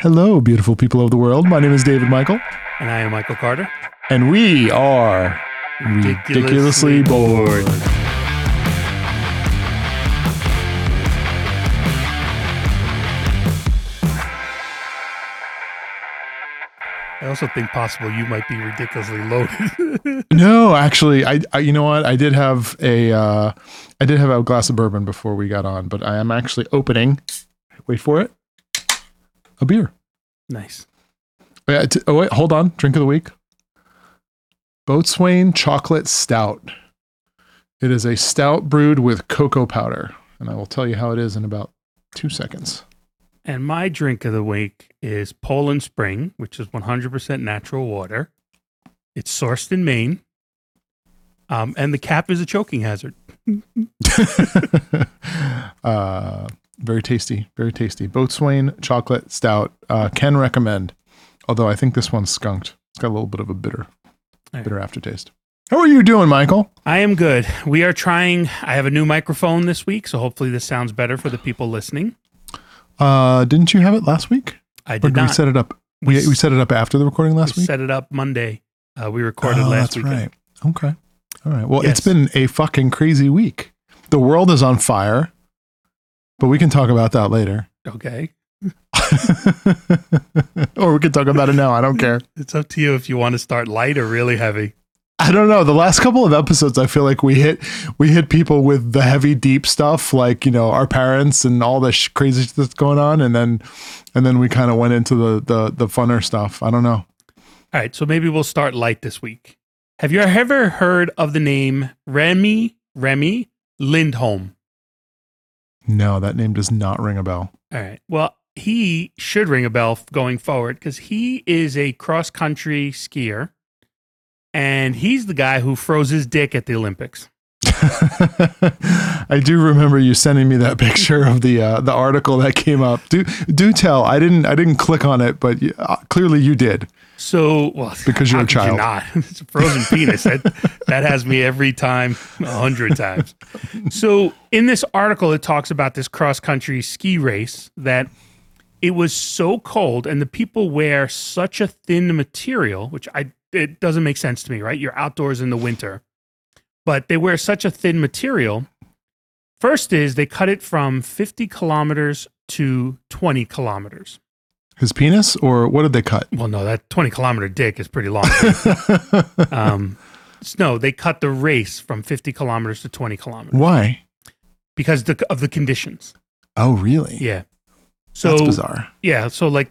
Hello, beautiful people of the world. My name is David Michael, And I am Michael Carter. and we are ridiculously bored. I also think possible you might be ridiculously loaded. No, actually, I, I you know what? I did have a uh, I did have a glass of bourbon before we got on, but I am actually opening. Wait for it. A beer. nice. Oh, t- oh wait, hold on. Drink of the week. Boatswain Chocolate Stout. It is a stout brewed with cocoa powder, and I will tell you how it is in about two seconds. And my drink of the week is Poland Spring, which is 100% natural water. It's sourced in Maine. Um, and the cap is a choking hazard. uh, very tasty, very tasty. Boatswain chocolate stout. Uh, can recommend. Although I think this one's skunked. It's got a little bit of a bitter, Alright. bitter aftertaste. How are you doing, Michael? I am good. We are trying. I have a new microphone this week, so hopefully this sounds better for the people listening. Uh, didn't you have it last week? I Or did did we not set it up? We, We we set it up after the recording last we week. set it up Monday. Uh, we recorded oh, last that's week. right. Okay. All right. Well, Yes. it's been a fucking crazy week. The world is on fire, but we can talk about that later. Okay. or we can talk about it now. I don't care. It's up to you if you want to start light or really heavy. I don't know. The last couple of episodes, I feel like we hit we hit people with the heavy, deep stuff, like you know our parents and all the sh- crazy shit that's going on, and then and then we kind of went into the the the funner stuff. I don't know. All right, so maybe we'll start light this week. Have you ever heard of the name Remi Remi Lindholm? No, that name does not ring a bell. All right. Well, he should ring a bell going forward because he is a cross country skier, and he's the guy who froze his dick at the Olympics. I do remember you sending me that picture of the uh, the article that came up. Do do tell. I didn't I didn't click on it, but you- uh, clearly you did. So, well, Because you're a could you child. not? it's a frozen penis. That, that has me every time, a hundred times. So, in this article, it talks about this cross country ski race that it was so cold, and the people wear such a thin material, which I it doesn't make sense to me, right? You're outdoors in the winter, but they wear such a thin material. First is they cut it from 50 kilometers to 20 kilometers. His penis, or what did they cut? Well, no, that 20 kilometer dick is pretty long. um, no, they cut the race from 50 kilometers to 20 kilometers Why? because the, of the conditions. Oh, really? Yeah. So, That's bizarre. yeah. So, like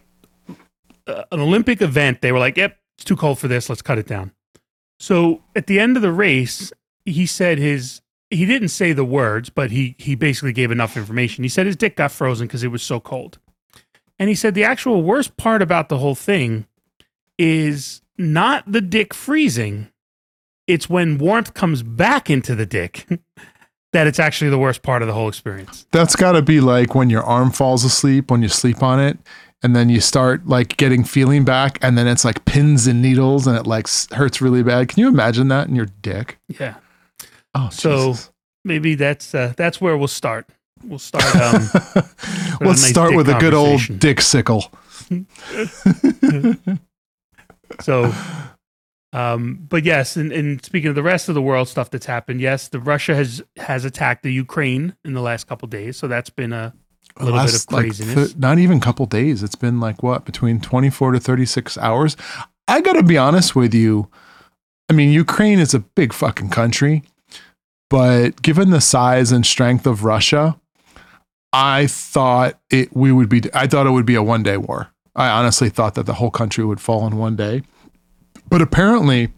uh, an Olympic event, they were like, yep, it's too cold for this. Let's cut it down. So, at the end of the race, he said his, he didn't say the words, but he, he basically gave enough information. He said his dick got frozen because it was so cold. And he said the actual worst part about the whole thing is not the dick freezing. It's when warmth comes back into the dick that it's actually the worst part of the whole experience. That's got to be like when your arm falls asleep when you sleep on it, and then you start like getting feeling back, and then it's like pins and needles, and it like hurts really bad. Can you imagine that in your dick? Yeah. Oh, So- Jesus. Maybe that's uh, that's where we'll start. We'll start um let's nice start with a good old dick sickle. so um but yes and, and speaking of the rest of the world stuff that's happened yes the russia has has attacked the ukraine in the last couple days so that's been a a little bit of Last, like, craziness th- not even a couple days. It's been like what between 24 to 36 hours. I got to be honest with you. I mean, Ukraine is a big fucking country, but given the size and strength of Russia, I thought it we would be I thought it would be a one-day war. I honestly thought that the whole country would fall in one day. But apparently,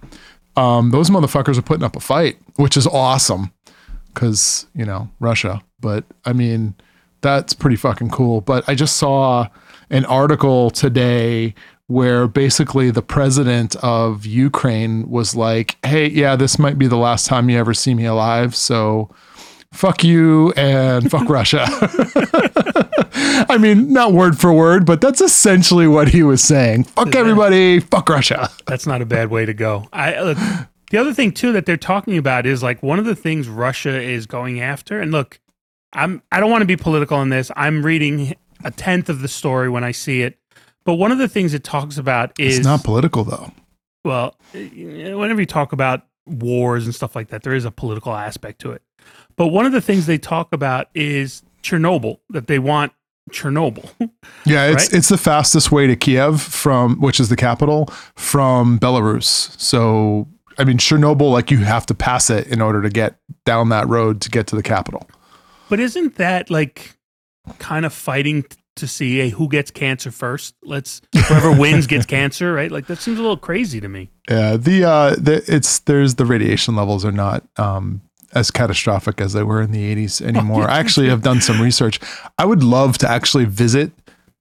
um, those motherfuckers are putting up a fight, which is awesome because, you know, Russia. But I mean, that's pretty fucking cool. But I just saw an article today where basically the president of Ukraine was like, hey, yeah, this might be the last time you ever see me alive. So fuck you and fuck Russia. I mean, not word for word, but that's essentially what he was saying. Fuck everybody, fuck Russia. that's not a bad way to go i look the other thing too that they're talking about is like one of the things russia is going after and look i'm i don't want to be political in this i'm reading a tenth of the story when i see it But one of the things it talks about is It's not political though. well, whenever you talk about wars and stuff like that, there is a political aspect to it. But one of the things they talk about is Chernobyl, that they want Chernobyl. Yeah, it's Right? it's the fastest way to Kiev from which is the capital from Belarus. So I mean Chernobyl, like you have to pass it in order to get down that road to get to the capital. but isn't that like kind of fighting t- to see hey, who gets cancer first? Let's whoever wins gets cancer, right? Like that seems a little crazy to me. Yeah, the uh, the it's there's the radiation levels are not um as catastrophic as they were in the 80s anymore. I actually have done some research. I would love to actually visit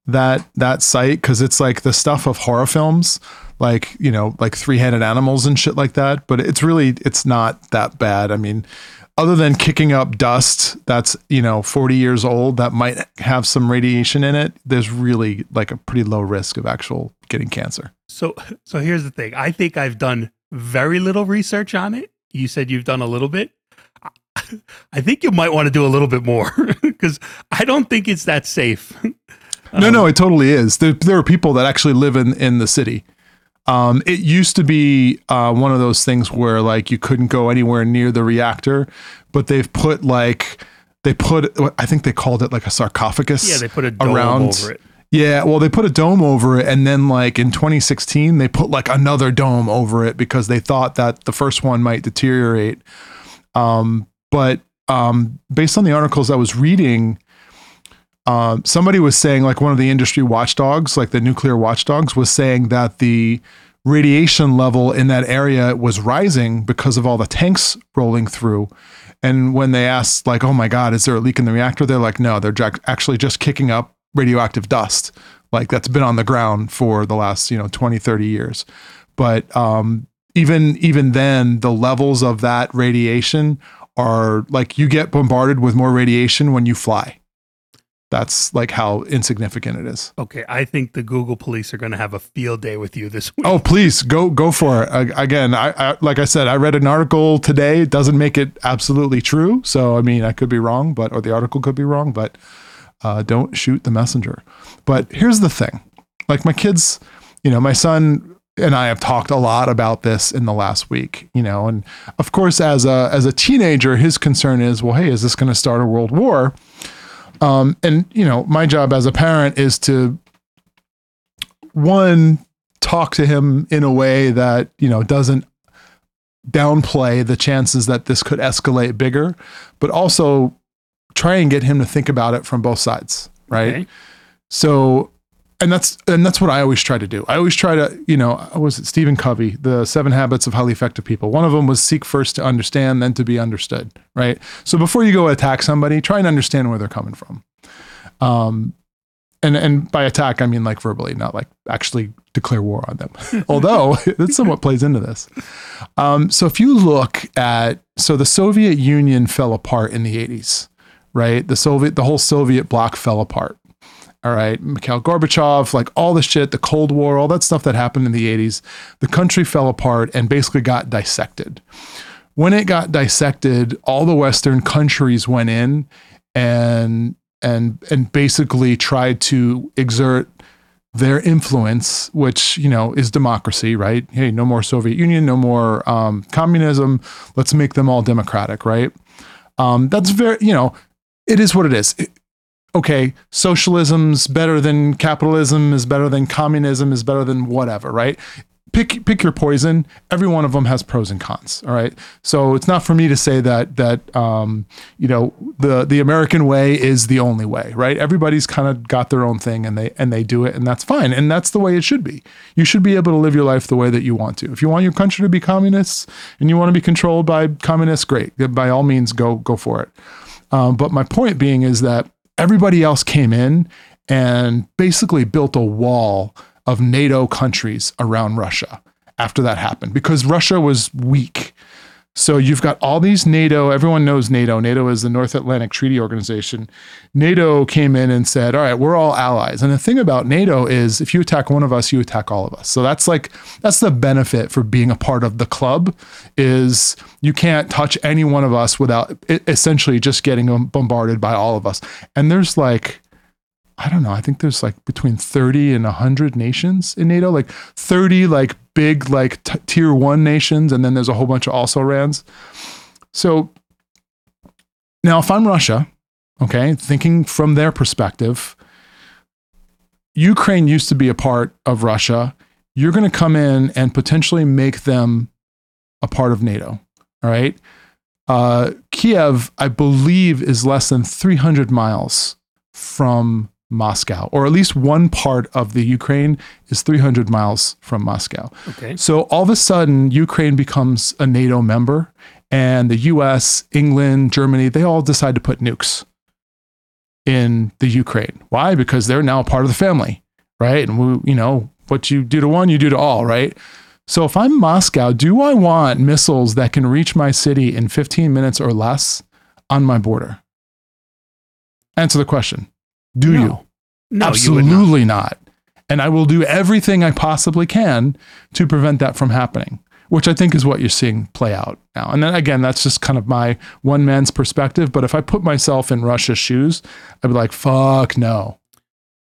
that that site because it's like the stuff of horror films, like you know, like three-headed animals and shit like that. But it's really it's not that bad. I mean, other than kicking up dust that's you know 40 years old that might have some radiation in it, there's really like a pretty low risk of actual getting cancer. So so here's the thing. I think I've done very little research on it. You said you've done a little bit. I think you might want to do a little bit more because I don't think it's that safe. No, no, it totally is. There, there are people that actually live in in the city. Um, it used to be uh, one of those things where like you couldn't go anywhere near the reactor, but they've put like they put I think they called it like a sarcophagus. Yeah, they put a dome around over it. Yeah, well, they put a dome over it, and then like in 2016, they put like another dome over it because they thought that the first one might deteriorate. Um, but um, based on the articles I was reading, um, somebody was saying like one of the industry watchdogs, like the nuclear watchdogs, was saying that the radiation level in that area was rising because of all the tanks rolling through. And when they asked, like, oh my God, is there a leak in the reactor? They're like, no, they're actually just kicking up radioactive dust. Like that's been on the ground for the last, you know, 20, 30 years. But um, even even then, the levels of that radiation are like you get bombarded with more radiation when you fly. That's like how insignificant it is. Okay, I think the Google police are going to have a field day with you this week. Oh, please go go for it. I, again, I, I like I said, I read an article today. It doesn't make it absolutely true. So I mean, I could be wrong, but or the article could be wrong, but uh, don't shoot the messenger. But here's the thing: like my kids, you know, my son and I have talked a lot about this in the last week. You know, and of course, as a as a teenager, his concern is, well, hey, is this going to start a world war? Um, and you know, my job as a parent is to one talk to him in a way that you know doesn't downplay the chances that this could escalate bigger, but also try and get him to think about it from both sides, right? Okay. So, and that's and that's what I always try to do. I always try to, you know, was it Stephen Covey, the Seven Habits of Highly Effective People? One of them was seek first to understand, then to be understood, right? So before you go attack somebody, try and understand where they're coming from. Um, and and by attack I mean like verbally, not like actually declare war on them. Although that somewhat plays into this. Um, so if you look at so the Soviet Union fell apart in the 80s, right? The Soviet the whole Soviet bloc fell apart. All right, Mikhail Gorbachev, like all the shit, the Cold War, all that stuff that happened in the 80s, the country fell apart and basically got dissected. When it got dissected, all the Western countries went in and and and basically tried to exert their influence, which you know is democracy, right? Hey, no more Soviet Union, no more um, communism. Let's make them all democratic, right? Um, that's very, you know, it is what it is. It- okay, socialism's better than capitalism, is better than communism, is better than whatever, right? Pick pick your poison. Every one of them has pros and cons. All right. So it's not for me to say that that um, you know the the American way is the only way, right? Everybody's kind of got their own thing and they and they do it and that's fine. And that's the way it should be. You should be able to live your life the way that you want to. If you want your country to be communists and you want to be controlled by communists, great. By all means, go go for it. Um, but my point being is that everybody else came in and basically built a wall of NATO countries around Russia after that happened because Russia was weak. So you've got all these NATO, everyone knows NATO. NATO is the North Atlantic Treaty Organization. NATO came in and said, all right, we're all allies. And the thing about NATO is if you attack one of us, you attack all of us. So that's like, that's the benefit for being a part of the club is you can't touch any one of us without essentially just getting bombarded by all of us. And there's like, I don't know. I think there's like between 30 and 100 nations in NATO, like 30 like big like t- tier 1 nations and then there's a whole bunch of also rans. So now if I'm Russia, okay, thinking from their perspective, Ukraine used to be a part of Russia. You're going to come in and potentially make them a part of NATO. All right. Uh, Kiev, I believe, is less than 300 miles from Moscow, or at least one part of the Ukraine is 300 miles from Moscow. Okay. So all of a sudden, Ukraine becomes a NATO member, and the US, England, Germany, they all decide to put nukes in the Ukraine. Why? Because they're now part of the family, right? And we, you know, what you do to one, you do to all, right? So if I'm Moscow, do I want missiles that can reach my city in 15 minutes or less on my border? Answer the question. Do No. you? No, you would not. Absolutely not. And I will do everything I possibly can to prevent that from happening, which I think is what you're seeing play out now. And then again, that's just kind of my one man's perspective. But if I put myself in Russia's shoes, I'd be like, fuck no.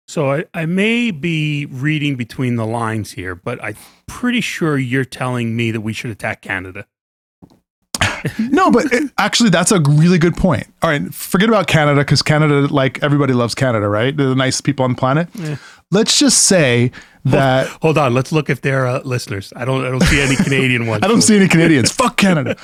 So I, I may be reading between the lines here, but I'm pretty sure you're telling me that we should attack Canada. No, but it, actually, that's a really good point. All right, forget about Canada because Canada, like everybody loves Canada, right? They're the nicest people on the planet. Yeah. Let's just say that Hold on, let's look if they're uh, listeners. I don't I don't see any Canadian ones. I don't see any Canadians. Fuck Canada.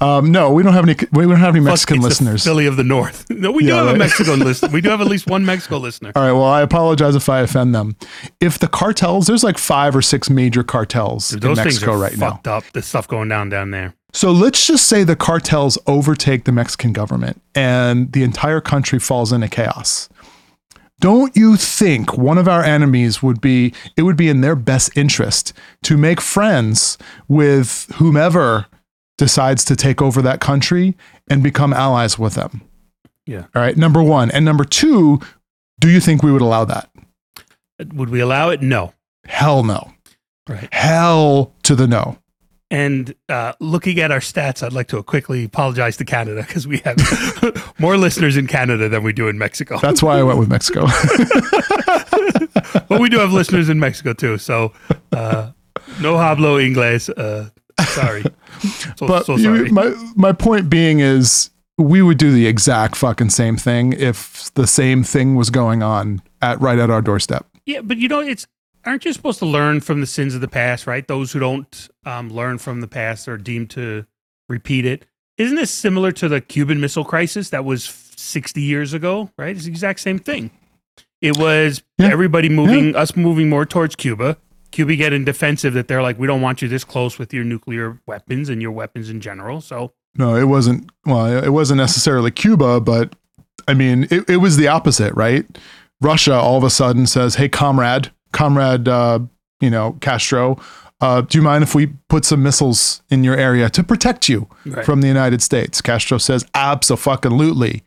Um, no, we don't have any. We don't have any Fuck, Mexican it's the listeners. Philly of the North. No, we do have right. a Mexican listener. We do have at least one Mexico listener. All right. Well, I apologize if I offend them. If the cartels, there's like five or six major cartels Dude, in Mexico are right now. fucked up. The stuff going down down there. So let's just say the cartels overtake the Mexican government and the entire country falls into chaos. Don't you think one of our enemies would be, it would be in their best interest to make friends with whomever decides to take over that country and become allies with them? Yeah. All right. Number one. And number two, do you think we would allow that? Would we allow it? No. Hell no. Right. Hell to the no. And uh, looking at our stats, I'd like to quickly apologize to Canada because we have more listeners in Canada than we do in Mexico. That's why I went with Mexico. but we do have listeners in Mexico too. So uh, no hablo inglés. Uh, sorry. So, but so you- my my point being is we would do the exact fucking same thing if the same thing was going on at right at our doorstep. yeah, but you know, it's aren't you supposed to learn from the sins of the past, right? Those who don't um, learn from the past are deemed to repeat it. Isn't this similar to the Cuban Missile Crisis that was 60 years ago, right? It's the exact same thing. It was Yeah. everybody moving, us moving more towards Cuba. Cuba getting defensive that they're like, we don't want you this close with your nuclear weapons and your weapons in general. So, No, it wasn't. Well, it wasn't necessarily Cuba, but I mean, it, it was the opposite, right? Russia all of a sudden says, "Hey, comrade, comrade, uh, you know, Castro, uh, do you mind if we put some missiles in your area to protect you Right. from the United States?" Castro says, "Absolutely,"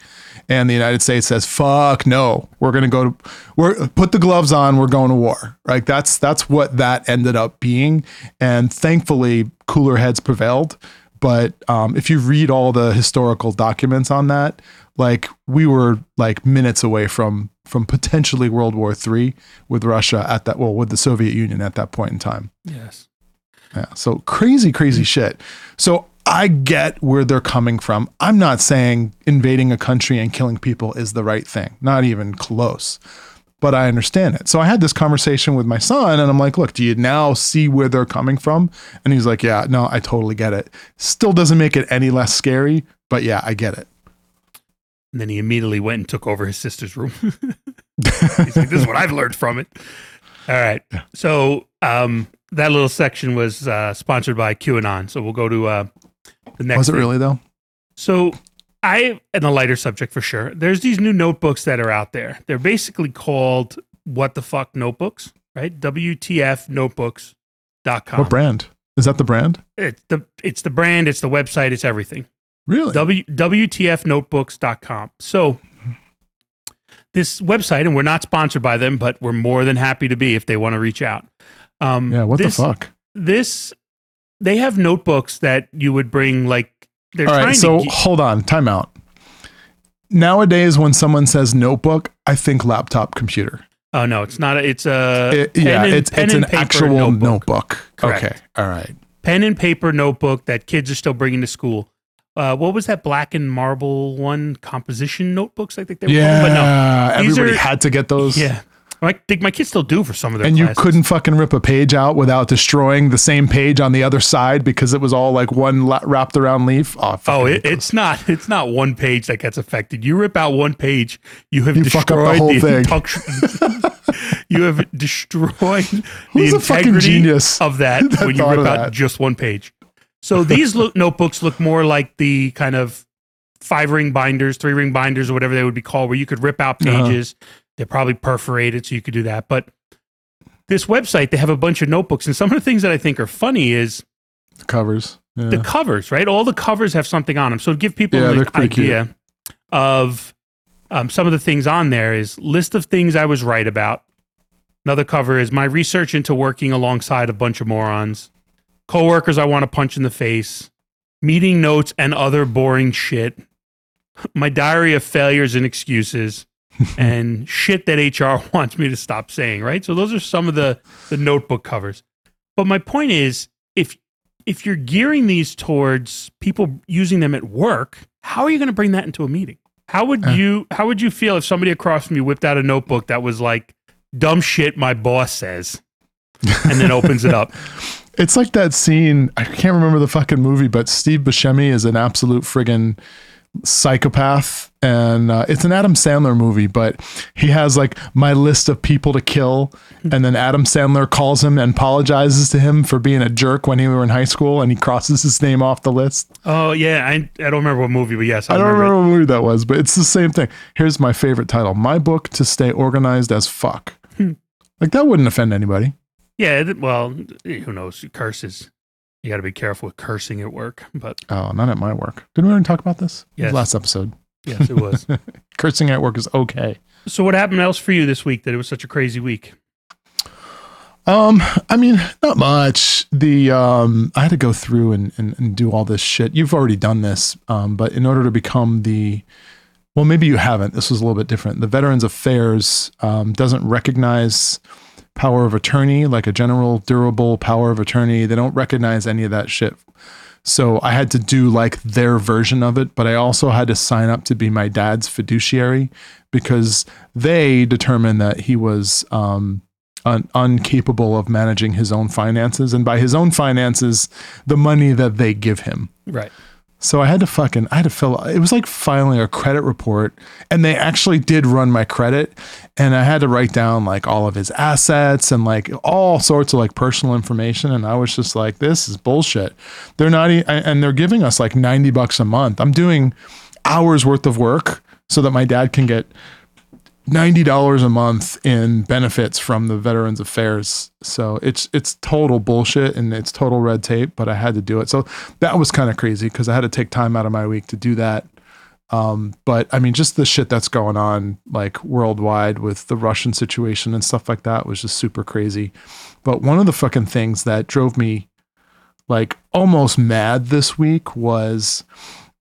and the United States says, "Fuck no, we're gonna go to, we're put the gloves on, we're going to war." Right? That's that's what that ended up being, and thankfully, cooler heads prevailed. But um, if you read all the historical documents on that, like we were like minutes away from from potentially World War III with Russia at that well with the Soviet Union at that point in time. yes. Yeah. So crazy, crazy shit. So I get where they're coming from. I'm not saying invading a country and killing people is the right thing, not even close. But I understand it. So I had this conversation with my son and I'm like, look, do you now see where they're coming from? And he's like, yeah, no, I totally get it. Still doesn't make it any less scary, but yeah, I get it. And then he immediately went and took over his sister's room. He's like, this is what I've learned from it. All right. So um, that little section was uh, sponsored by QAnon. So we'll go to uh, the next. Was it thing. really though? So I, and a lighter subject for sure. There's these new notebooks that are out there. They're basically called what the fuck notebooks, right? WTF notebooks.com. What brand? Is that the brand? It's the it's the brand, it's the website, it's everything. Really? W, WTFnotebooks.com. So this website, and we're not sponsored by them, but we're more than happy to be if they want to reach out. Um, yeah, what this, the fuck? This they have notebooks that you would bring, like they're All trying right, so to. hold on, time out. nowadays when someone says notebook, I think laptop computer. Oh no, it's not. A, it's a It- yeah, and- it's it's an actual notebook. notebook. Okay. All right. pen and paper notebook that kids are still bringing to school. Uh, what was that black and marble one? Composition notebooks, I think they were. Yeah. but no, everybody are- had to get those. yeah. I think my kids still do for some of their And classes. you couldn't fucking rip a page out without destroying the same page on the other side because it was all like one la- wrapped around leaf. Oh, Oh, it, it's not. It's not one page that gets affected. You rip out one page, you have You the destroyed whole thing. entire- you have destroyed Who's the a fucking integrity genius of that, that when you rip out that? just one page. So these look, notebooks look more like the kind of five ring binders, three ring binders, or whatever they would be called, where you could rip out Uh-huh. pages. They're probably perforated, so you could do that. But this website, they have a bunch of notebooks, and some of the things that I think are funny is The covers. Yeah. the covers, right? All the covers have something on them. So to give people Yeah, an pretty cute. idea of um, some of the things on there is list of things I was right about. Another cover is my research into working alongside a bunch of morons. Coworkers I want to punch in the face. Meeting notes and other boring shit. My diary of failures and excuses. and shit that HR wants me to stop saying, right? So those are some of the the notebook covers. But my point is if if you're gearing these towards people using them at work, how are you going to bring that into a meeting? How would Uh. you how would you feel if somebody across from you whipped out a notebook that was like dumb shit my boss says and then opens it up? It's like that scene. I can't remember the fucking movie, but Steve Buscemi is an absolute friggin' psychopath, and uh, it's an Adam Sandler movie. But he has like my list of people to kill, and then Adam Sandler calls him and apologizes to him for being a jerk when he were in high school, and he crosses his name off the list. Oh yeah, I I don't remember what movie, but yes, I, I don't remember. remember what movie that was, but it's the same thing. Here's my favorite title: My book to stay organized as fuck. Hmm. Like that wouldn't offend anybody. Yeah, well, who knows? Curses. You got to be careful with cursing at work. But Oh, not at my work. Didn't we already talk about this? Yes. Last episode. yes, it was. Cursing at work is okay. so what happened else for you this week that it was such a crazy week? Um, I mean, not much. The um, I had to go through and, and, and do all this shit. You've already done this, um, but in order to become the well, maybe you haven't. This was a little bit different. The Veterans Affairs um, doesn't recognize power of attorney like a general durable power of attorney. They don't recognize any of that shit. So I had to do like their version of it, but I also had to sign up to be my dad's fiduciary because they determined that he was um, un- incapable of managing his own finances, and by his own finances, the money that they give him. Right. So I had to fucking I had to fill it was like filing a credit report and they actually did run my credit and I had to write down like all of his assets and like all sorts of like personal information and I was just like this is bullshit. They're not and they're giving us like 90 bucks a month. I'm doing hours worth of work so that my dad can get $90 a month in benefits from the Veterans Affairs. So it's it's total bullshit and it's total red tape, but I had to do it. So that was kind of crazy because I had to take time out of my week to do that. Um, but I mean, just the shit that's going on like worldwide with the Russian situation and stuff like that was just super crazy. But one of the fucking things that drove me like almost mad this week was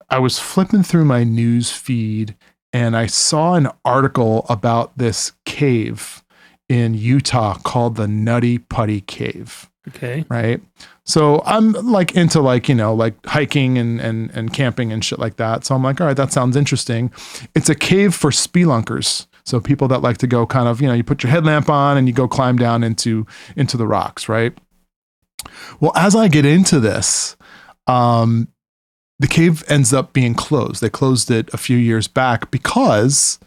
I was flipping through my news feed and I saw an article about this cave in Utah called the Nutty Putty Cave Okay. right? So I'm like into like, you know, like hiking and and and camping and shit like that. So I'm like, all right, that sounds interesting. It's a cave for spelunkers. So people that like to go kind of, you know, you put your headlamp on and you go climb down into into the rocks, right? Well, as I get into this, um the cave ends up being closed. They closed it a few years back because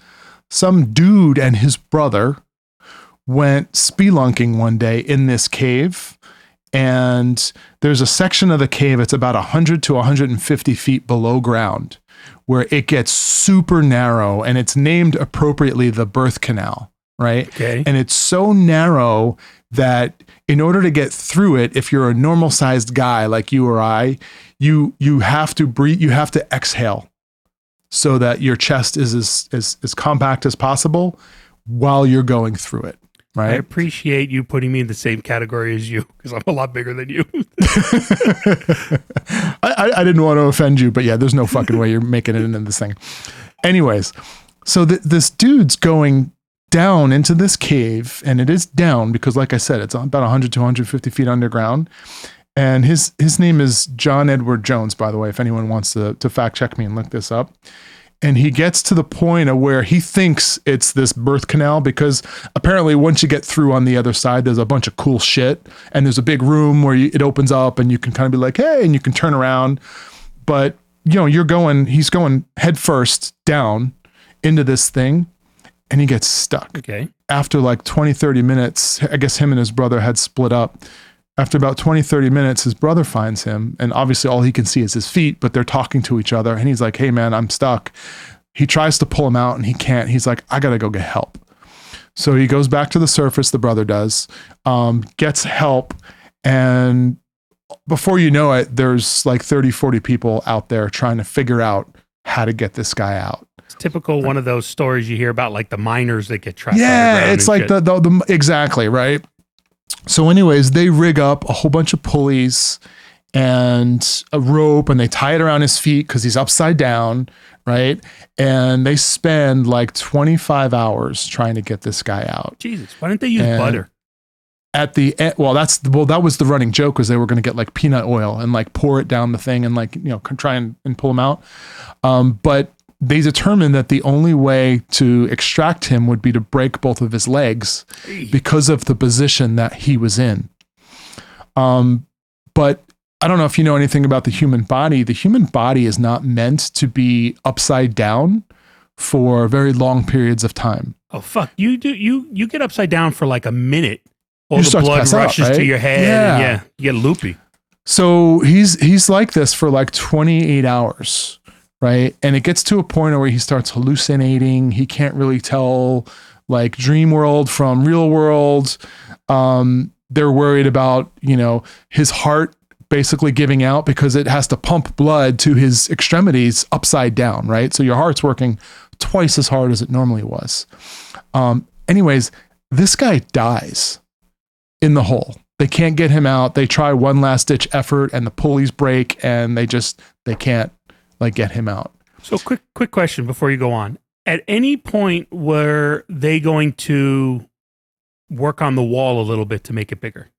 some dude and his brother went spelunking one day in this cave and there's a section of the cave it's about 100 to 150 feet below ground where it gets super narrow and it's named appropriately the birth canal right Okay. and it's so narrow that in order to get through it if you're a normal sized guy like you or i you you have to breathe you have to exhale so that your chest is as as, as compact as possible while you're going through it Right. I appreciate you putting me in the same category as you because I'm a lot bigger than you. I, I, I didn't want to offend you, but yeah, there's no fucking way you're making it into this thing. Anyways, so th- this dude's going down into this cave, and it is down because, like I said, it's about 100 to 150 feet underground. And his his name is John Edward Jones, by the way. If anyone wants to to fact check me and look this up, and he gets to the point of where he thinks it's this birth canal because apparently once you get through on the other side there's a bunch of cool shit and there's a big room where you, it opens up and you can kind of be like hey and you can turn around but you know you're going he's going head first down into this thing and he gets stuck. Okay. after like 20 30 minutes i guess him and his brother had split up. After about 20 30 minutes his brother finds him and obviously all he can see is his feet but they're talking to each other and he's like hey man i'm stuck. He tries to pull him out and he can't. He's like i gotta go get help. So he goes back to the surface the brother does um, gets help and before you know it there's like 30 40 people out there trying to figure out how to get this guy out typical one of those stories you hear about, like the miners that get trapped. yeah it's like the, the the exactly right so anyways they rig up a whole bunch of pulleys and a rope and they tie it around his feet because he's upside down right and they spend like 25 hours trying to get this guy out Jesus. Why didn't they use And- butter? at the end, well that's well that was the running joke was they were going to get like peanut oil and like pour it down the thing and like you know try and, and pull him out um, but they determined that the only way to extract him would be to break both of his legs because of the position that he was in um, but i don't know if you know anything about the human body the human body is not meant to be upside down for very long periods of time Oh fuck! You do you you get upside down for like a minute. All You the to blood pass out, rushes to your head. Yeah. and yeah, you get loopy. So he's he's like this for like 28 hours, right? And it gets to a point where he starts hallucinating. He can't really tell like dream world from real world. Um, they're worried about, you know, his heart basically giving out because it has to pump blood to his extremities upside down, right? So your heart's working twice as hard as it normally was. Um, anyways, this guy dies in the hole. They can't get him out. They try one last ditch effort and the pulleys break and they just they can't like get him out. So quick quick question before you go on. At any point were they going to work on the wall a little bit to make it bigger?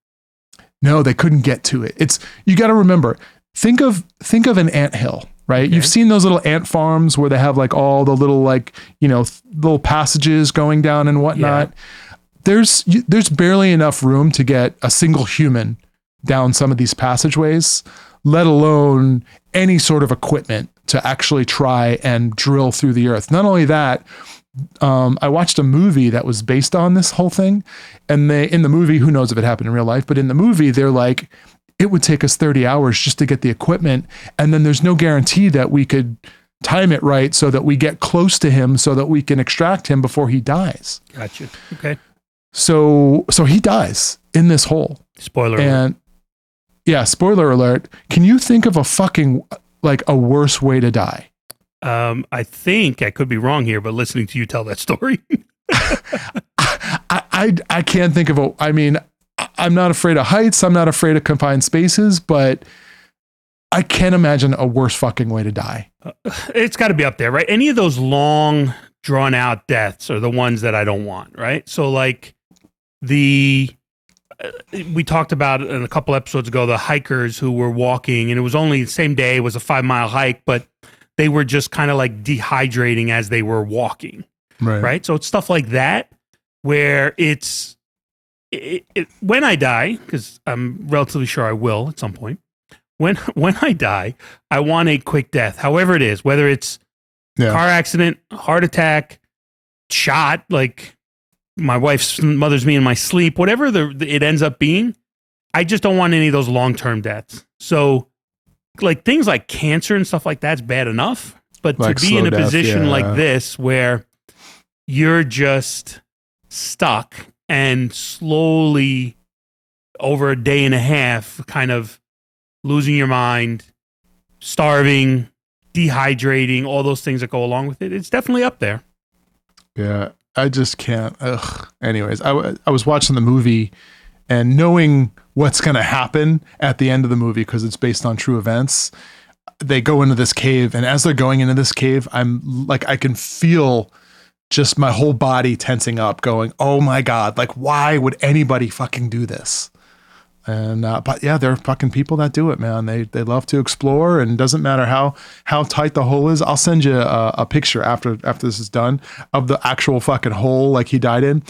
No, they couldn't get to it. It's you got to remember. Think of think of an ant hill, right? Okay. You've seen those little ant farms where they have like all the little like you know th- little passages going down and whatnot. There's there's barely enough room to get a single human down some of these passageways, let alone any sort of equipment to actually try and drill through the earth. Not only that, um, I watched a movie that was based on this whole thing, and they in the movie, who knows if it happened in real life, but in the movie, they're like, it would take us 30 hours just to get the equipment, and then there's no guarantee that we could time it right so that we get close to him so that we can extract him before he dies. Gotcha. Okay. So so he dies in this hole. Spoiler. alert. And yeah, spoiler alert. Can you think of a fucking like a worse way to die? Um, I think I could be wrong here, but listening to you tell that story, I, I I can't think of a. I mean, I'm not afraid of heights. I'm not afraid of confined spaces, but I can't imagine a worse fucking way to die. it's got to be up there, right? Any of those long, drawn out deaths are the ones that I don't want, right? So, like the uh, we talked about in a couple episodes ago, the hikers who were walking, and it was only the same day, it was a five mile hike, but they were just kind of like dehydrating as they were walking. right? So it's stuff like that where it's it, it, when I die, because I'm relatively sure I will at some point. When when I die, I want a quick death, however it is, whether it's Yeah. car accident, heart attack, shot, like my wife smothers me in my sleep, whatever the, the it ends up being. I just don't want any of those long term deaths. So, like things like cancer and stuff like that's bad enough, but Like to be in a death, position yeah. like this where you're just stuck and slowly over a day and a half kind of losing your mind starving dehydrating all those things that go along with it it's definitely up there Yeah, I just can't. Ugh. Anyways, I, I was watching the movie and knowing what's going to happen at the end of the movie because it's based on true events. they go into this cave, and as they're going into this cave, I'm like, I can feel just my whole body tensing up, going, "Oh my god! Like, why would anybody fucking do this?" And uh, but yeah, there are fucking people that do it, man. They they love to explore, and doesn't matter how how tight the hole is. I'll send you a, a picture after after this is done of the actual fucking hole like he died in.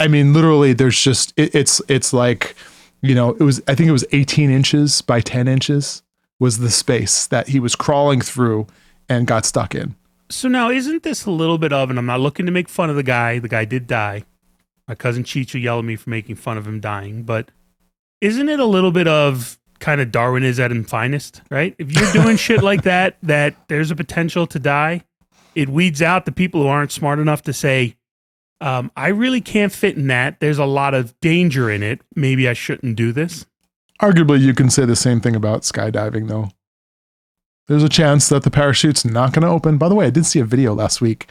I- mean, literally, there's just it, it's it's like you know it was I think it was 18 inches by 10 inches was the space that he was crawling through and got stuck in. So now, isn't this a little bit of, and I'm not looking to make fun of the guy. The guy did die. My cousin Chicha yelled at me for making fun of him dying, but isn't it a little bit of kind of Darwinism at its finest, right? If you're doing shit like that, that there's a potential to die, it weeds out the people who aren't smart enough to say, um, I really can't fit in that. There's a lot of danger in it. Maybe I shouldn't do this. Arguably, you can say the same thing about skydiving, though. There's a chance that the parachute's not going to open. By the way, I did see a video last week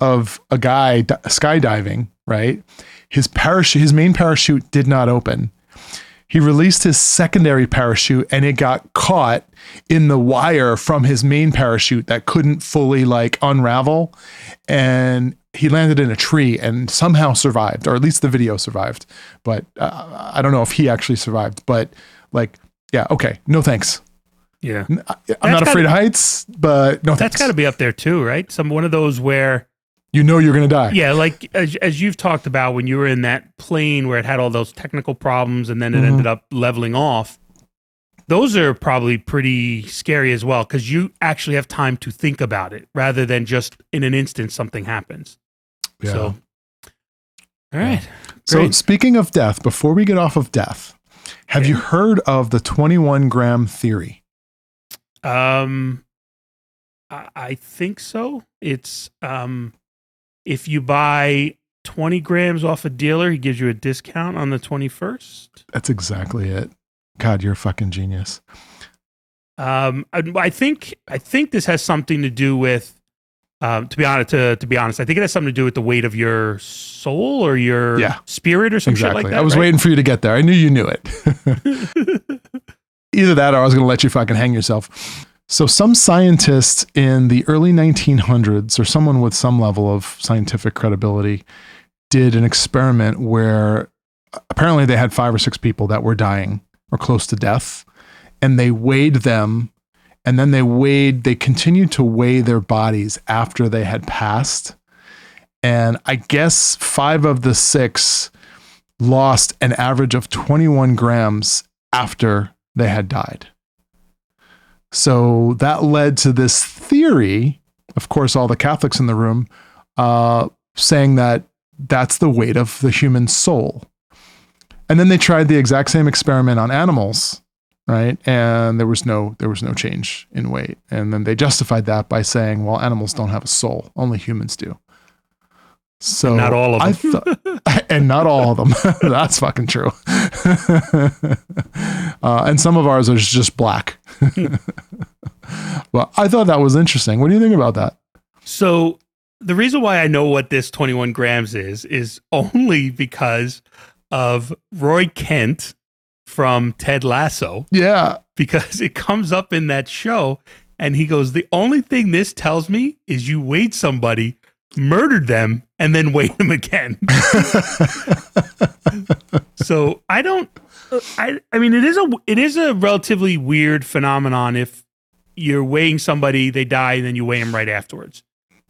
of a guy di- skydiving, right? His parachute, his main parachute did not open. He released his secondary parachute and it got caught in the wire from his main parachute that couldn't fully like unravel. And he landed in a tree and somehow survived, or at least the video survived. But uh, I don't know if he actually survived. But like, yeah, okay, no thanks. Yeah. i'm not gotta- afraid of heights, but no That's got to be up there too, right? Some one of those where you know you're gonna die. Yeah, like as, as you've talked about when you were in that plane where it had all those technical problems and then it Mhm. ended up leveling off. Those are probably pretty scary as well because you actually have time to think about it rather than just in an instant something happens. Yeah. So, all right. So speaking of death, before we get off of death, have you heard of the 21 gram theory? Um, I, I think so. It's um, if you buy twenty grams off a dealer, he gives you a discount on the twenty first. That's exactly it. God, you're a fucking genius. Um, I, I think I think this has something to do with. Um, to be honest, to, to be honest, I think it has something to do with the weight of your soul or your Yeah. spirit or some exactly. shit like that. I was right? waiting for you to get there. I knew you knew it. Either that or I was going to let you fucking hang yourself. So, some scientists in the early 1900s, or someone with some level of scientific credibility, did an experiment where apparently they had five or six people that were dying or close to death, and they weighed them, and then they weighed, they continued to weigh their bodies after they had passed. And I guess five of the six lost an average of 21 grams after they had died. So that led to this theory, of course, all the Catholics in the room, uh, saying that that's the weight of the human soul. And then they tried the exact same experiment on animals, right? And there was no there was no change in weight. And then they justified that by saying, well, animals don't have a soul, only humans do. So Not all of them. thought- and not all of them. That's fucking true. uh, and some of ours are just black. well, I thought that was interesting. What do you think about that? So the reason why I know what this 21 grams is is only because of Roy Kent from Ted Lasso Yeah. because it comes up in that show and he goes the only thing this tells me is you weighed somebody murdered them and then weighed them again so i don't i i mean it is a it is a relatively weird phenomenon if you're weighing somebody they die and then you weigh them right afterwards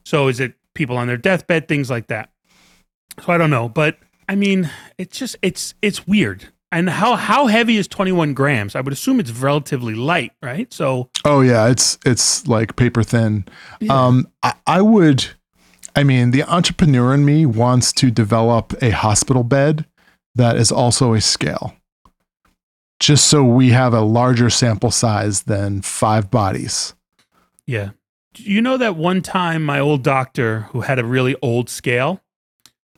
so is it people on their deathbed things like that so i don't know but i mean it's just it's it's weird and how how heavy is 21 grams i would assume it's relatively light right so oh yeah, it's it's like paper thin. Yeah. Um, I, I would. I mean, the entrepreneur in me wants to develop a hospital bed that is also a scale, just so we have a larger sample size than five bodies. Yeah. You know that one time my old doctor who had a really old scale,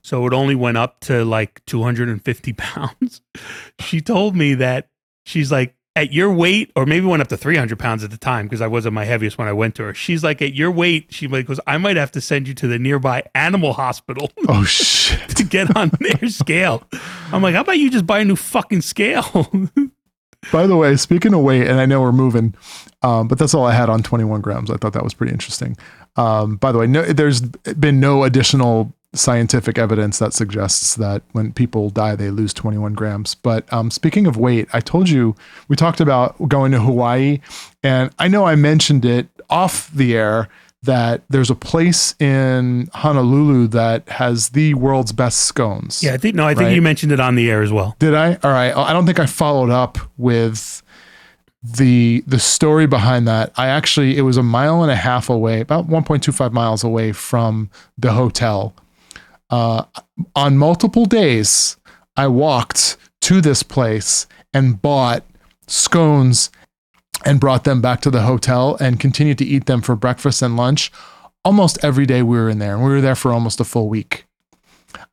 so it only went up to like 250 pounds. she told me that she's like, at your weight, or maybe went up to 300 pounds at the time because I wasn't my heaviest when I went to her. She's like, at your weight, she like goes, I might have to send you to the nearby animal hospital Oh shit! to get on their scale. I'm like, how about you just buy a new fucking scale? By the way, speaking of weight, and I know we're moving, um, but that's all I had on 21 grams. I thought that was pretty interesting. Um, by the way, no, there's been no additional scientific evidence that suggests that when people die, they lose 21 grams. But um, speaking of weight, I told you we talked about going to Hawaii, and I know I mentioned it off the air that there's a place in Honolulu that has the world's best scones. Yeah, I think no, I think Right. you mentioned it on the air as well. Did I? All right. I don't think I followed up with the the story behind that. I actually it was a mile and a half away, about 1.25 miles away from the hotel. Uh, on multiple days, I walked to this place and bought scones and brought them back to the hotel and continued to eat them for breakfast and lunch. Almost every day we were in there, and we were there for almost a full week.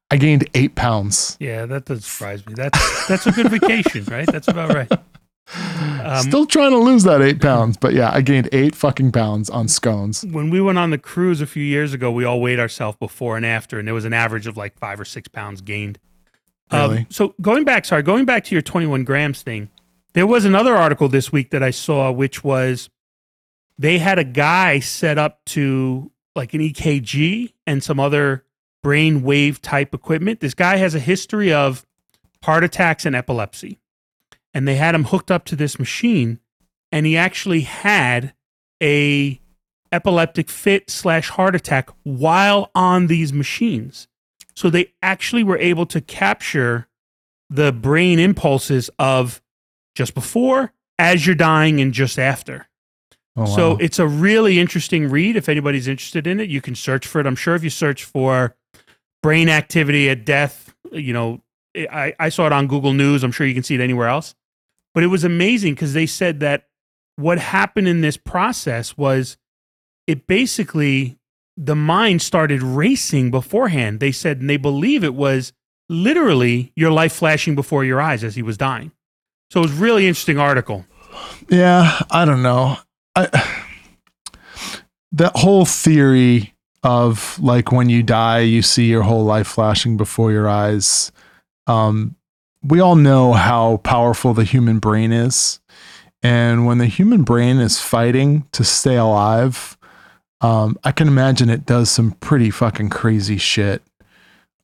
I gained eight pounds. Yeah, that does surprise me. That's that's a good vacation, right? That's about right. Um, Still trying to lose that eight pounds, but yeah, I gained eight fucking pounds on scones. when we went on the cruise a few years ago, we all weighed ourselves before and after, and there was an average of like five or six pounds gained. Um, Really? so going back, sorry, going back to your 21 grams thing, there was another article this week that I saw, which was they had a guy set up to like an EKG and some other brain wave type equipment. This guy has a history of heart attacks and epilepsy. And they had him hooked up to this machine, and he actually had a epileptic fit slash heart attack while on these machines. So they actually were able to capture the brain impulses of just before, as you're dying, and just after. Oh, So it's a really interesting read. If anybody's interested in it, you can search for it. I'm sure if you search for brain activity at death, you know, I, I saw it on Google News. I'm sure you can see it anywhere else. But it was amazing because they said that what happened in this process was it basically, the mind started racing beforehand. They said, and they believe it was literally your life flashing before your eyes as he was dying. So it was really interesting article. yeah, I don't know. I, that whole theory of like when you die, you see your whole life flashing before your eyes. Um, we all know how powerful the human brain is. And when the human brain is fighting to stay alive, um, I can imagine it does some pretty fucking crazy shit.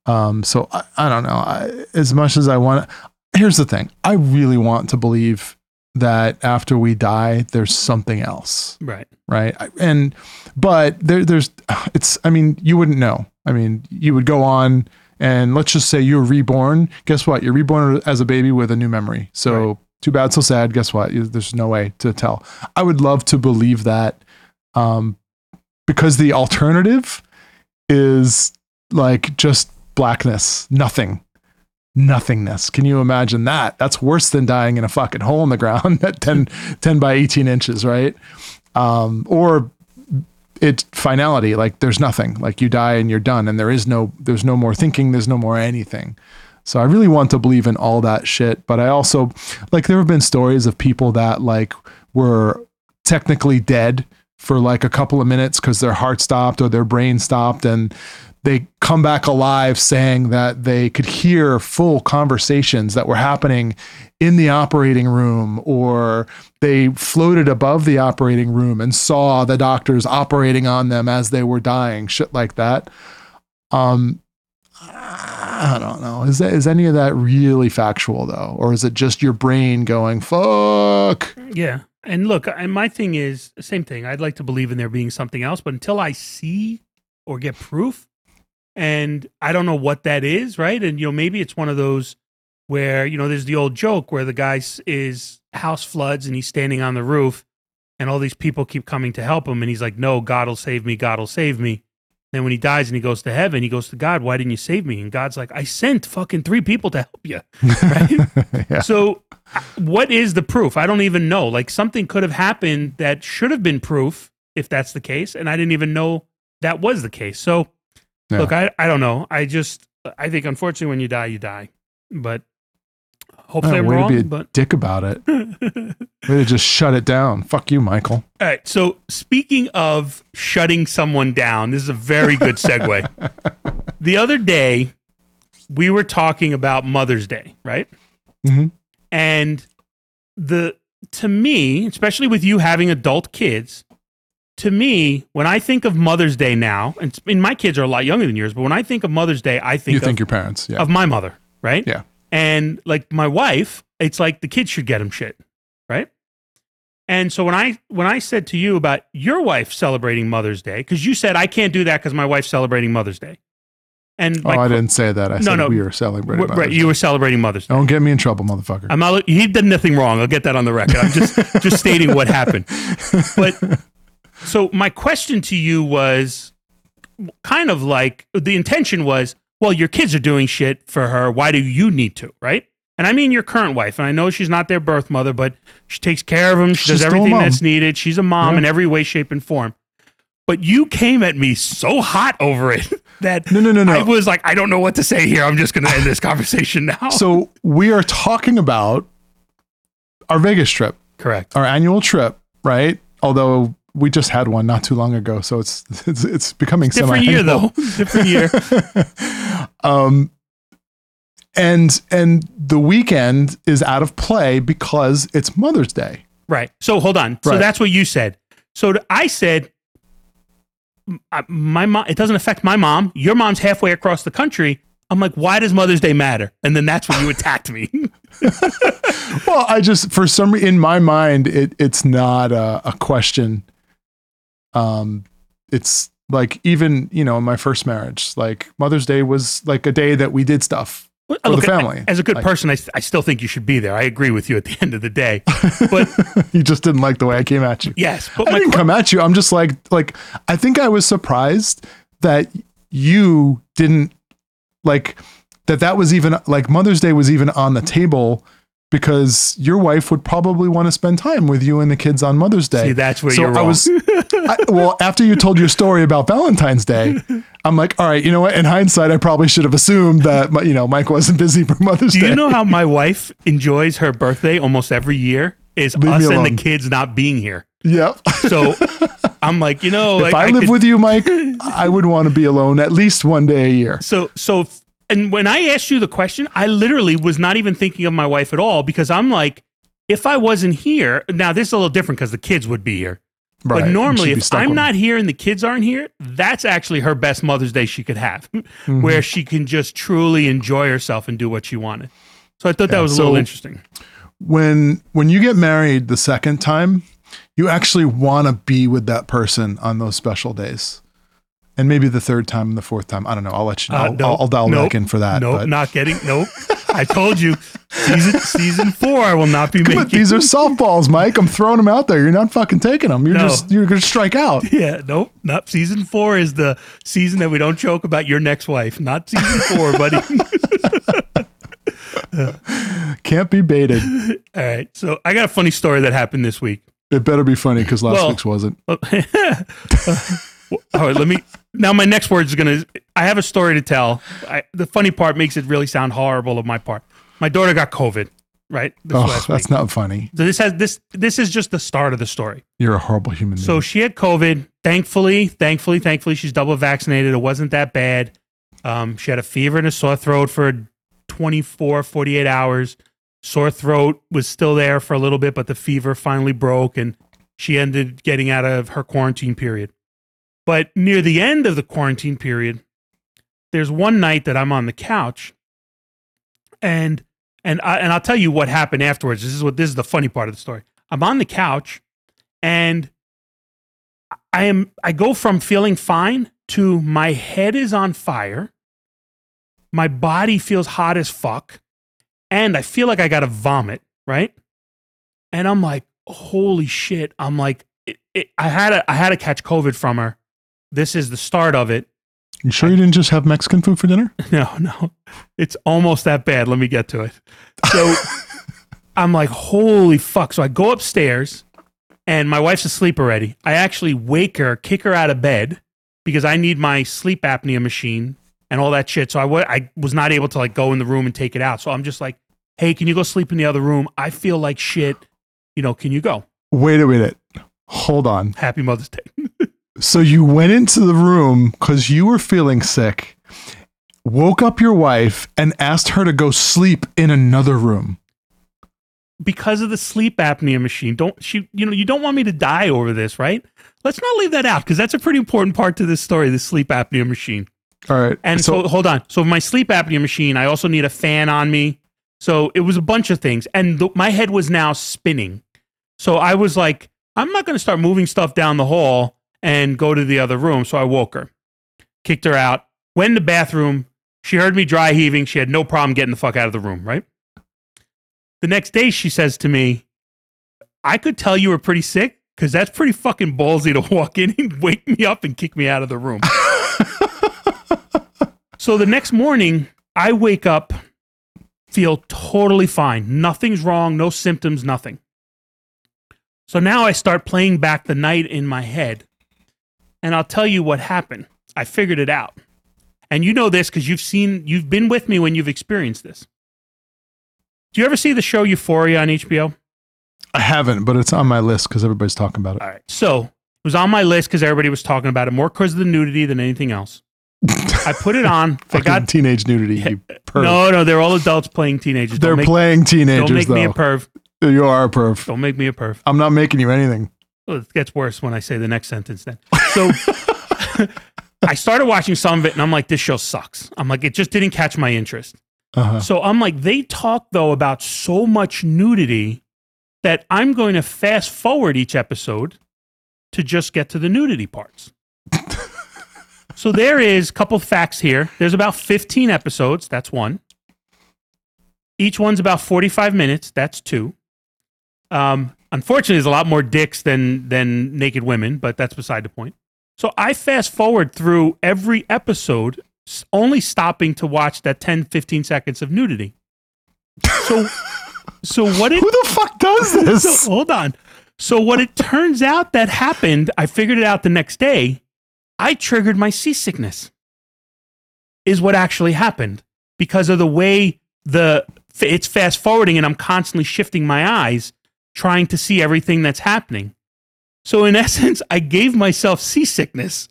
Um, so I, I don't know. I, as much as I want, here's the thing: I really want to believe that after we die, there's something else, Right. right? And but there, there's, it's. I mean, you wouldn't know. I mean, you would go on, and let's just say you're reborn. Guess what? You're reborn as a baby with a new memory. So Right. too bad, so sad. Guess what? There's no way to tell. I would love to believe that, um, because the alternative is like just blackness, nothing, nothingness. Can you imagine that? That's worse than dying in a fucking hole in the ground at 10, 10 by 18 inches, right? Um, or it's finality, like there's nothing, like you die and you're done, and there is no, there's no more thinking, there's no more anything. So I really want to believe in all that shit, but I also like there have been stories of people that like were technically dead for like a couple of minutes because their heart stopped or their brain stopped and they come back alive saying that they could hear full conversations that were happening in the operating room or they floated above the operating room and saw the doctors operating on them as they were dying shit like that um I don't know. Is that is any of that really factual though, or is it just your brain going fuck? Yeah. And look, and my thing is same thing. I'd like to believe in there being something else, but until I see or get proof, and I don't know what that is, right? And you know, maybe it's one of those where you know, there's the old joke where the guy is house floods and he's standing on the roof, and all these people keep coming to help him, and he's like, "No, God will save me. God will save me." Then when he dies and he goes to heaven, he goes to God, "Why didn't you save me?" And God's like, "I sent fucking three people to help you." Right? yeah. So, what is the proof? I don't even know. Like something could have happened that should have been proof if that's the case, and I didn't even know that was the case. So, Yeah. look, I I don't know. I just I think unfortunately when you die, you die. But hopefully Yeah, I'm way to be a wrong. But dick about it. Way to just shut it down. Fuck you, Michael. All right. So speaking of shutting someone down, this is a very good segue. the other day, we were talking about Mother's Day, right? Mhm. And the to me, especially with you having adult kids, to me, when I think of Mother's Day now, and my kids are a lot younger than yours, but when I think of Mother's Day, I think You of, think your parents? Yeah. of my mother, right? Yeah. And like my wife, it's like the kids should get them shit, right? And so when I when I said to you about your wife celebrating Mother's Day, because you said I can't do that because my wife's celebrating Mother's Day, and oh, I didn't say that. I No, said no. we were celebrating. right, Mother's you Day. were celebrating Mother's Day. Don't get me in trouble, motherfucker. I'm not. He did nothing wrong. I'll get that on the record. I'm just just stating what happened. But so my question to you was kind of like the intention was, well, your kids are doing shit for her. Why do you need to, right? And I mean your current wife, and I know she's not their birth mother, but she takes care of them. She She's does still a everything mom. that's needed. She's a mom in every way, shape, and form. But you came at me so hot over it that No, no, no, no. I was like, I don't know what to say here. I'm just going to end this conversation now. so we are talking about our Vegas trip, Correct. our annual trip, right? Although we just had one not too long ago, so it's it's it's becoming Different year semi-annual. though. Different year. Um and and the weekend is out of play because it's Mother's Day. Right. So hold on. So Right. that's what you said. So I said, my mom. It doesn't affect my mom. Your mom's halfway across the country. I'm like, why does Mother's Day matter? And then that's when you attacked me. Well, I just for some re- in my mind it it's not a, a question. Um, it's like even you know in my first marriage, like Mother's Day was like a day that we did stuff. Look, the I- family. As a good Like- person, I still think you should be there. I agree with you at the end of the day. But you just didn't like the way I came at you. yes, but I didn't que- come at you. I'm just like like I think I was surprised that you didn't like that that was even like Mother's Day was even on the table because your wife would probably want to spend time with you and the kids on Mother's Day. see that's where so you're I wrong. was I, well after you told your story about Valentine's Day, I'm like, all right, you know what? In hindsight, I probably should have assumed that my- you know Mike wasn't busy for Mother's Do Day. Do you know how my wife enjoys her birthday almost every year? Is Leave us and the kids not being here. Yep. So I'm like, you know, if like, I, live could- with you, Mike, I would want to be alone at least one day a year. So so and when I asked you the question, I literally was not even thinking of my wife at all because I'm like, if I wasn't here, now this is a little different because the kids would be here. Right. But normally, if I'm not here and the kids aren't here, that's actually her best Mother's Day she could have, Mm-hmm. where she can just truly enjoy herself and do what she wanted. So I thought that Yeah, was a so- little interesting. when when you get married the second time, you actually want to be with that person on those special days. And maybe the third time and the fourth time. I don't know. I'll let you know. Uh, I'll, I'll, I'll dial nope, back in for that. Nope, but not getting. Nope. I told you, season season four, I will not be But making. these are softballs, Mike. I'm throwing them out there. You're not fucking taking them. You're No. just you're gonna strike out. Yeah, nope, not season four is the season that we don't joke about your next wife. Not season four, buddy. Can't be baited. All right, so I got a funny story that happened this week. It better be funny because last Well- week's wasn't. All right, let me. Now, my next word is gonna. I have a story to tell. I, the funny part makes it really sound horrible of my part. My daughter got COVID. Right, this Oh, last that's week. not funny. So this has this. This is just the start of the story. You're a horrible human being. So she had COVID. Thankfully, thankfully, thankfully, she's double vaccinated. It wasn't that bad. Um, she had a fever and a sore throat for 24, 48 hours. Sore throat was still there for a little bit, but the fever finally broke and she ended getting out of her quarantine period. But near the end of the quarantine period, there's one night that I'm on the couch and and I, and I'll tell you what happened afterwards. This is what this is the funny part of the story. I'm on the couch and I am I go from feeling fine to my head is on fire. My body feels hot as fuck and I feel like I got to vomit, right? And I'm like, "Holy shit." I'm like it, it, I had to I had to catch covid from her. This is the start of it. you sure you didn't just have Mexican food for dinner? No, no. It's almost that bad. Let me get to it. So I'm like, holy fuck. So I go upstairs and my wife's asleep already. I actually wake her, kick her out of bed because I need my sleep apnea machine and all that shit. So I was not able to like go in the room and take it out. So I'm just like, hey, can you go sleep in the other room? I feel like shit. You know, can you go? Wait a minute. Hold on. Happy Mother's Day. So you went into the room because you were feeling sick, woke up your wife, and asked her to go sleep in another room. because of the sleep apnea machine. Don't she? You know, you don't want me to die over this, right? Let's not leave that out because that's a pretty important part to this story. The sleep apnea machine. All right. And so, hold on. So my sleep apnea machine, I also need a fan on me. So it was a bunch of things, and the, my head was now spinning. So I was like, I'm not going to start moving stuff down the hall and go to the other room. So I woke her, kicked her out, went in the bathroom. She heard me dry heaving. She had no problem getting the fuck out of the room, right? The next day, she says to me, I could tell you were pretty sick because that's pretty fucking ballsy to walk in and wake me up and kick me out of the room. so the next morning, I wake up, feel totally fine. Nothing's wrong, no symptoms, nothing. So now I start playing back the night in my head. And I'll tell you what happened. I figured it out. And you know this because you've seen, you've been with me when you've experienced this. Do you ever see the show Euphoria on HBO? I haven't, but it's on my list because everybody's talking about it. All right. So it was on my list because everybody was talking about it more because of the nudity than anything else. I put it on. I got teenage nudity. You perv. no, no. They're all adults playing teenagers. They're make, playing teenagers, don't make though. me a perv. you are a perv. Don't make me a perv. I'm not making you anything. Well, it gets worse when I say the next sentence. Then, so I started watching some of it, and I'm like, this show sucks. I'm like, it just didn't catch my interest. Uh-huh. So I'm like, they talk though about so much nudity that I'm going to fast forward each episode to just get to the nudity parts. so there is a couple facts here. There's about 15 episodes. That's one. Each one's about 45 minutes. That's two. Um, unfortunately, there's a lot more dicks than than naked women, but that's beside the point. So I fast forward through every episode, only stopping to watch that 10, 15 seconds of nudity. So, so what it Who the fuck does this? so, hold on. So what it turns out that happened, I figured it out the next day. I triggered my seasickness. Is what actually happened because of the way the it's fast forwarding and I'm constantly shifting my eyes trying to see everything that's happening. So in essence, I gave myself seasickness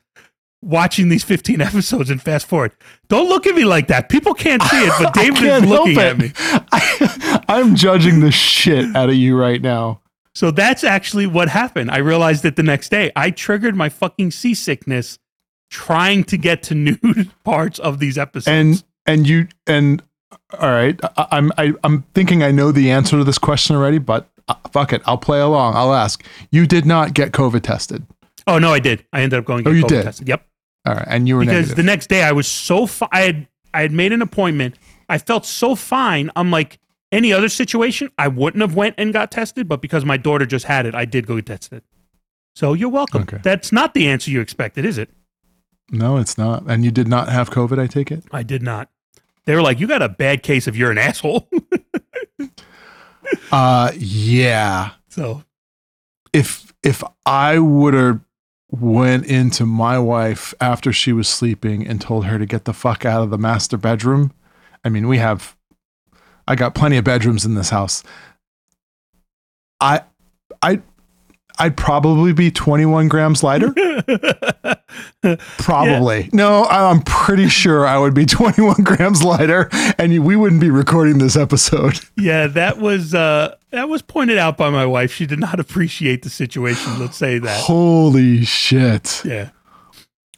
watching these 15 episodes and fast forward. Don't look at me like that. People can't see it, but I David is looking at me. I, I'm judging the shit out of you right now. So that's actually what happened. I realized it the next day. I triggered my fucking seasickness trying to get to nude parts of these episodes. And and you and all right, I, I'm I, I'm thinking I know the answer to this question already, but uh, fuck it, I'll play along. I'll ask. You did not get COVID tested, oh no, I did. I ended up going. to Oh, you COVID did? Tested. Yep. all right, and you were Because negative. the next day I was so fi- I had I had made an appointment. I felt so fine. I'm like any other situation, I wouldn't have went and got tested, but because my daughter just had it, I did go get tested. So you're welcome. Okay. That's not the answer you expected, is it? no, it's not. And you did not have COVID. I take it. I did not. They were like, "You got a bad case of you're an asshole." Uh, yeah. so If if I would have went into my wife after she was sleeping and told her to get the fuck out of the master bedroom, I mean, we have. I got plenty of bedrooms in this house. I, I, I'd probably be 21 grams lighter. Probably. No, I- I'm pretty sure I would be 21 grams lighter and we wouldn't be recording this episode. Yeah, that was uh that was pointed out by my wife. She did not appreciate the situation, let's say that. Holy shit. Yeah.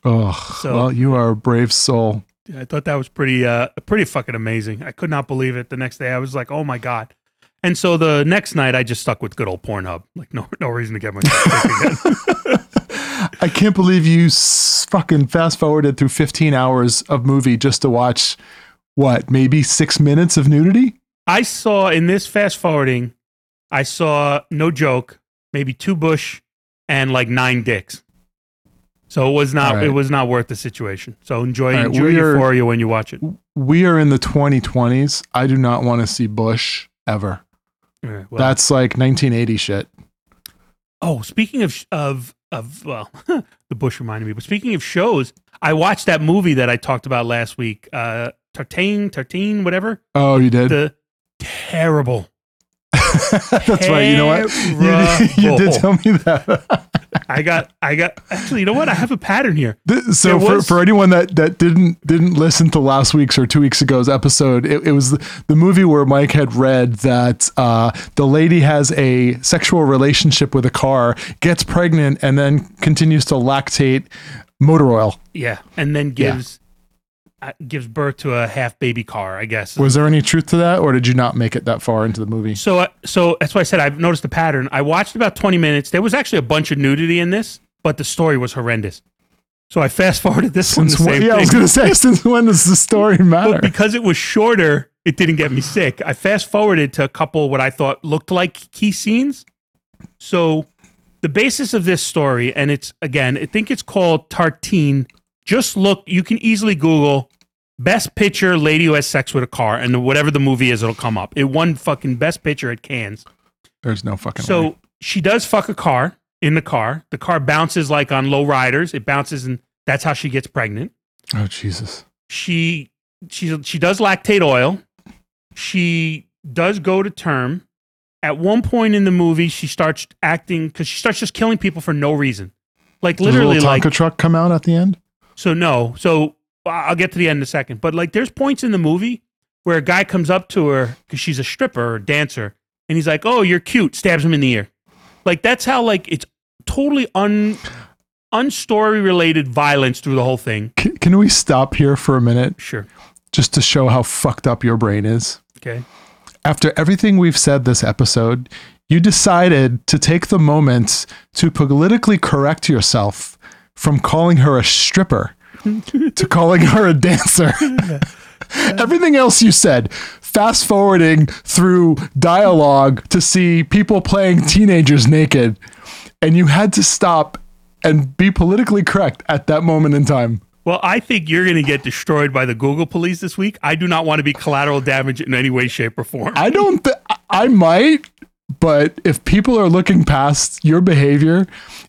Oh, So- well, you are a brave soul. Yeah, I thought that was pretty uh pretty fucking amazing. I could not believe it. The next day I was like, "Oh my god." And so the next night I just stuck with good old Pornhub. Like no no reason to get myself sick again. I can't believe you s- fucking fast forwarded through 15 hours of movie just to watch what, maybe six minutes of nudity? I saw in this fast forwarding, I saw no joke, maybe two bush and like nine dicks. So it was not All right. it was not worth the situation. So enjoy All right, enjoy we are- Euphoria when you watch it. We are in the 2020s. I do not want to see Bush ever. Well- That's like 1980 shit. Oh, speaking of of of well, the bush reminded me. But speaking of shows, I watched that movie that I talked about last week. Uh, Tartane, Tartine, whatever. Oh, you did? The terrible. That's right. You know what? You, you did tell me that. I got, I got. Actually, you know what? I have a pattern here. So There for, was- for anyone that, that didn't didn't listen to last week's or two weeks ago's episode, it, it was the, the movie where Mike had read that uh, the lady has a sexual relationship with a car, gets pregnant, and then continues to lactate motor oil. Yeah, and then gives gives birth to a half baby car. I guess. Was there any truth to that, or did you not make it that far into the movie? So, uh, so that's why I said I've noticed a pattern. I watched about twenty minutes. There was actually a bunch of nudity in this, but the story was horrendous. So I fast forwarded this one. Since when, same yeah, I was gonna say, since when does the story matter? But because it was shorter, it didn't get me sick. I fast forwarded to a couple what I thought looked like key scenes. So the basis of this story, and it's again, I think it's called Tartine. Just look, you can easily Google best picture lady who has sex with a car, and whatever the movie is, it'll come up. It won fucking best picture at Cannes. There's no fucking. So way. she does fuck a car in the car. The car bounces like on low riders. It bounces, and that's how she gets pregnant oh Jesus, she she she does lactate oil. She does go to term. At one point in the movie, she starts acting because she starts just killing people for no reason, like Does literally, the little like Tonka truck come out at the end. so. No, so I'll get to the end in a second. But like, there's points in the movie where a guy comes up to her because she's a stripper or dancer, and he's like, "Oh, you're cute," stabs him in the ear. Like that's how like it's totally un unstory related violence through the whole thing. Can, can we stop here for a minute Sure. just to show how fucked up your brain is? Okay. After everything we've said this episode, you decided to take the moment to politically correct yourself from calling her a stripper to calling her a dancer. Everything else you said, fast forwarding through dialogue to see people playing teenagers naked, and you had to stop and be politically correct at that moment in time. Well, I think you're going to get destroyed by the Google police this week. I do not want to be collateral damage in any way, shape, or form. I don't. Th- I might, but if people are looking past your behavior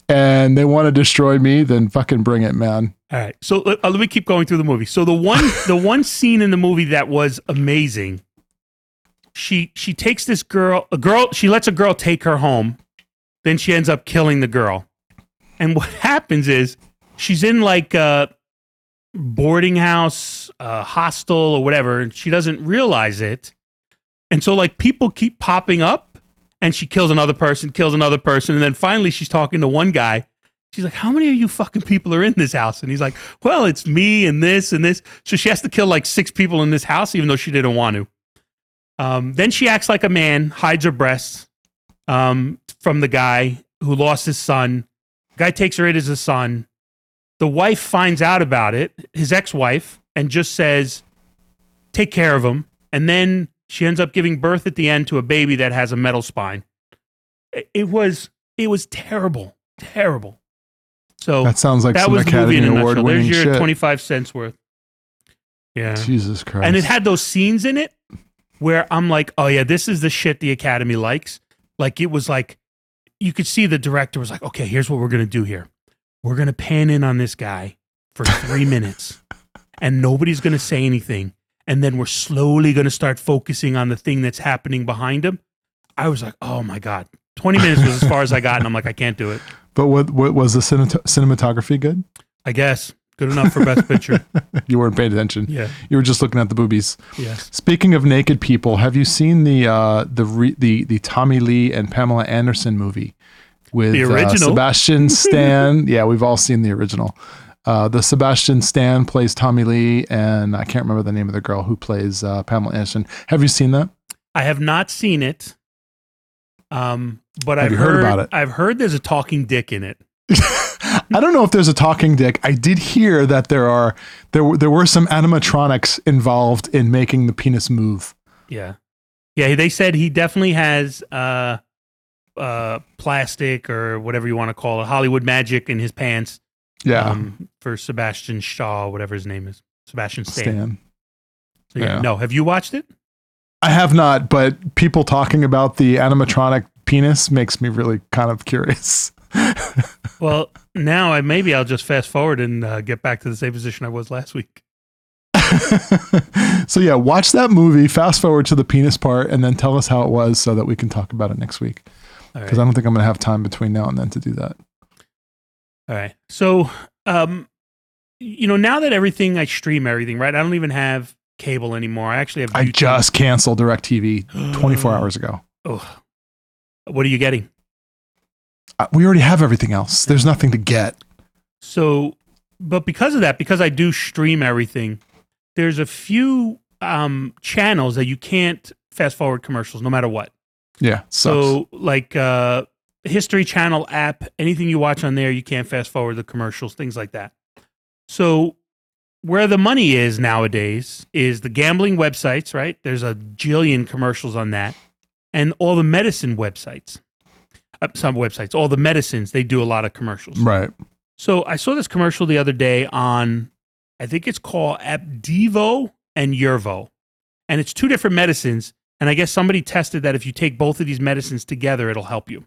and they want to destroy me, then fucking bring it, man. All right. So let, uh, let me keep going through the movie. So the one the one scene in the movie that was amazing. She she takes this girl a girl she lets a girl take her home. Then she ends up killing the girl. And what happens is she's in like a boarding house, a hostel or whatever, and she doesn't realize it. And so like people keep popping up and she kills another person, kills another person, and then finally she's talking to one guy She's like, How many of you fucking people are in this house? And he's like, Well, it's me and this and this. So she has to kill like six people in this house, even though she didn't want to. Um, then she acts like a man, hides her breasts um, from the guy who lost his son. Guy takes her in as a son. The wife finds out about it, his ex wife, and just says, Take care of him. And then she ends up giving birth at the end to a baby that has a metal spine. It- was it was terrible, terrible. So That sounds like that was the movie Academy in a Award nutshell. There's your shit. 25 cents worth. Yeah. Jesus Christ. And it had those scenes in it where I'm like, oh, yeah, this is the shit the Academy likes. Like, it was like, you could see the director was like, okay, here's what we're going to do here. We're going to pan in on this guy for three minutes, and nobody's going to say anything. And then we're slowly going to start focusing on the thing that's happening behind him. I was like, oh my God. 20 minutes was as far as I got. And I'm like, I can't do it. but what, what was the cinemat- cinematography good? I guess. Good enough for Best Picture. You weren't paying attention. Yeah. You were just looking at the boobies. Yes. Speaking of naked people, have you seen the uh, the re- the the Tommy Lee and Pamela Anderson movie with The uh. Sebastian Stan? yeah, we've all seen the original. Uh, the Sebastian Stan plays Tommy Lee, and I can't remember the name of the girl who plays uh, Pamela Anderson. Have you seen that? I have not seen it. Um, but Have I've you heard about it? I've heard there's a talking dick in it. I don't know if there's a talking dick. I did hear that there are there were there were some animatronics involved in making the penis move. Yeah. Yeah, they said he definitely has uh uh plastic or whatever you want to call it, Hollywood magic in his pants. Yeah, Um for Sebastian Shaw, whatever his name is. Sebastian Stan. Stan. So, yeah. Yeah. No, have you watched it? I have not, but people talking about the animatronic penis makes me really kind of curious. Well, now I maybe I'll just fast forward and uh, get back to the same position I was last week. so yeah, watch that movie. Fast forward to the penis part, and then tell us how it was, so that we can talk about it next week. Because I don't think I'm going to have time between now and then to do that. All right. So, um, you know, now that everything I stream everything, right? I don't even have cable anymore. I actually have. I just canceled DirecTV 24 hours ago. Oh, what are you getting? Uh, We already have everything else. There's nothing to get. So, but because of that, because I do stream everything, there's a few um channels that you can't fast forward commercials, no matter what. Yeah. Sucks. So, like uh, History Channel app, anything you watch on there, you can't fast forward the commercials, things like that. So, where the money is nowadays is the gambling websites, right? There's a jillion commercials on that, and all the medicine websites. Uh, some websites, all the medicines, they do a lot of commercials. right. So, I saw this commercial the other day on, I think it's called Opdivo and Yervoy, and it's two different medicines. And I guess somebody tested that if you take both of these medicines together, it'll help you.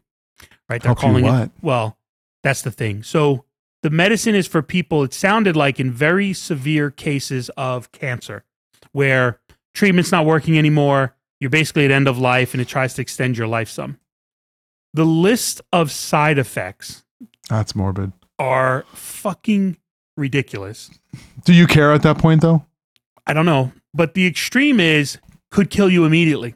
Right? They're Help calling what? it. Well, that's the thing. So the medicine is for people. It sounded like in very severe cases of cancer, where treatment's not working anymore. You're basically at end of life, and it tries to extend your life some. The list of side effects That's morbid. are fucking ridiculous. Do you care at that point though? I don't know, but the extreme is could kill you immediately,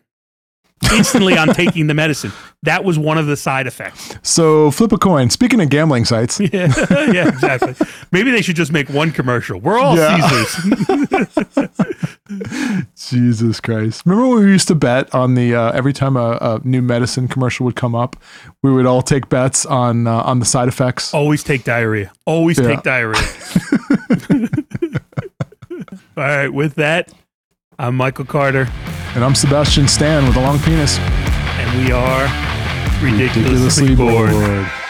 instantly on taking the medicine. That was one of the side effects. So flip a coin. Speaking of gambling sites, Yeah, yeah, exactly. Maybe they should just make one commercial. We're all Yeah. Caesars. Jesus Christ. Remember when we used to bet on the uh, every time a, a new medicine commercial would come up, we would all take bets on uh, on the side effects. Always take diarrhea. Always Yeah. take diarrhea. all right, with that, I'm Michael Carter, And I'm Sebastian Stan with a long penis. and we are ridiculously, bored. bored.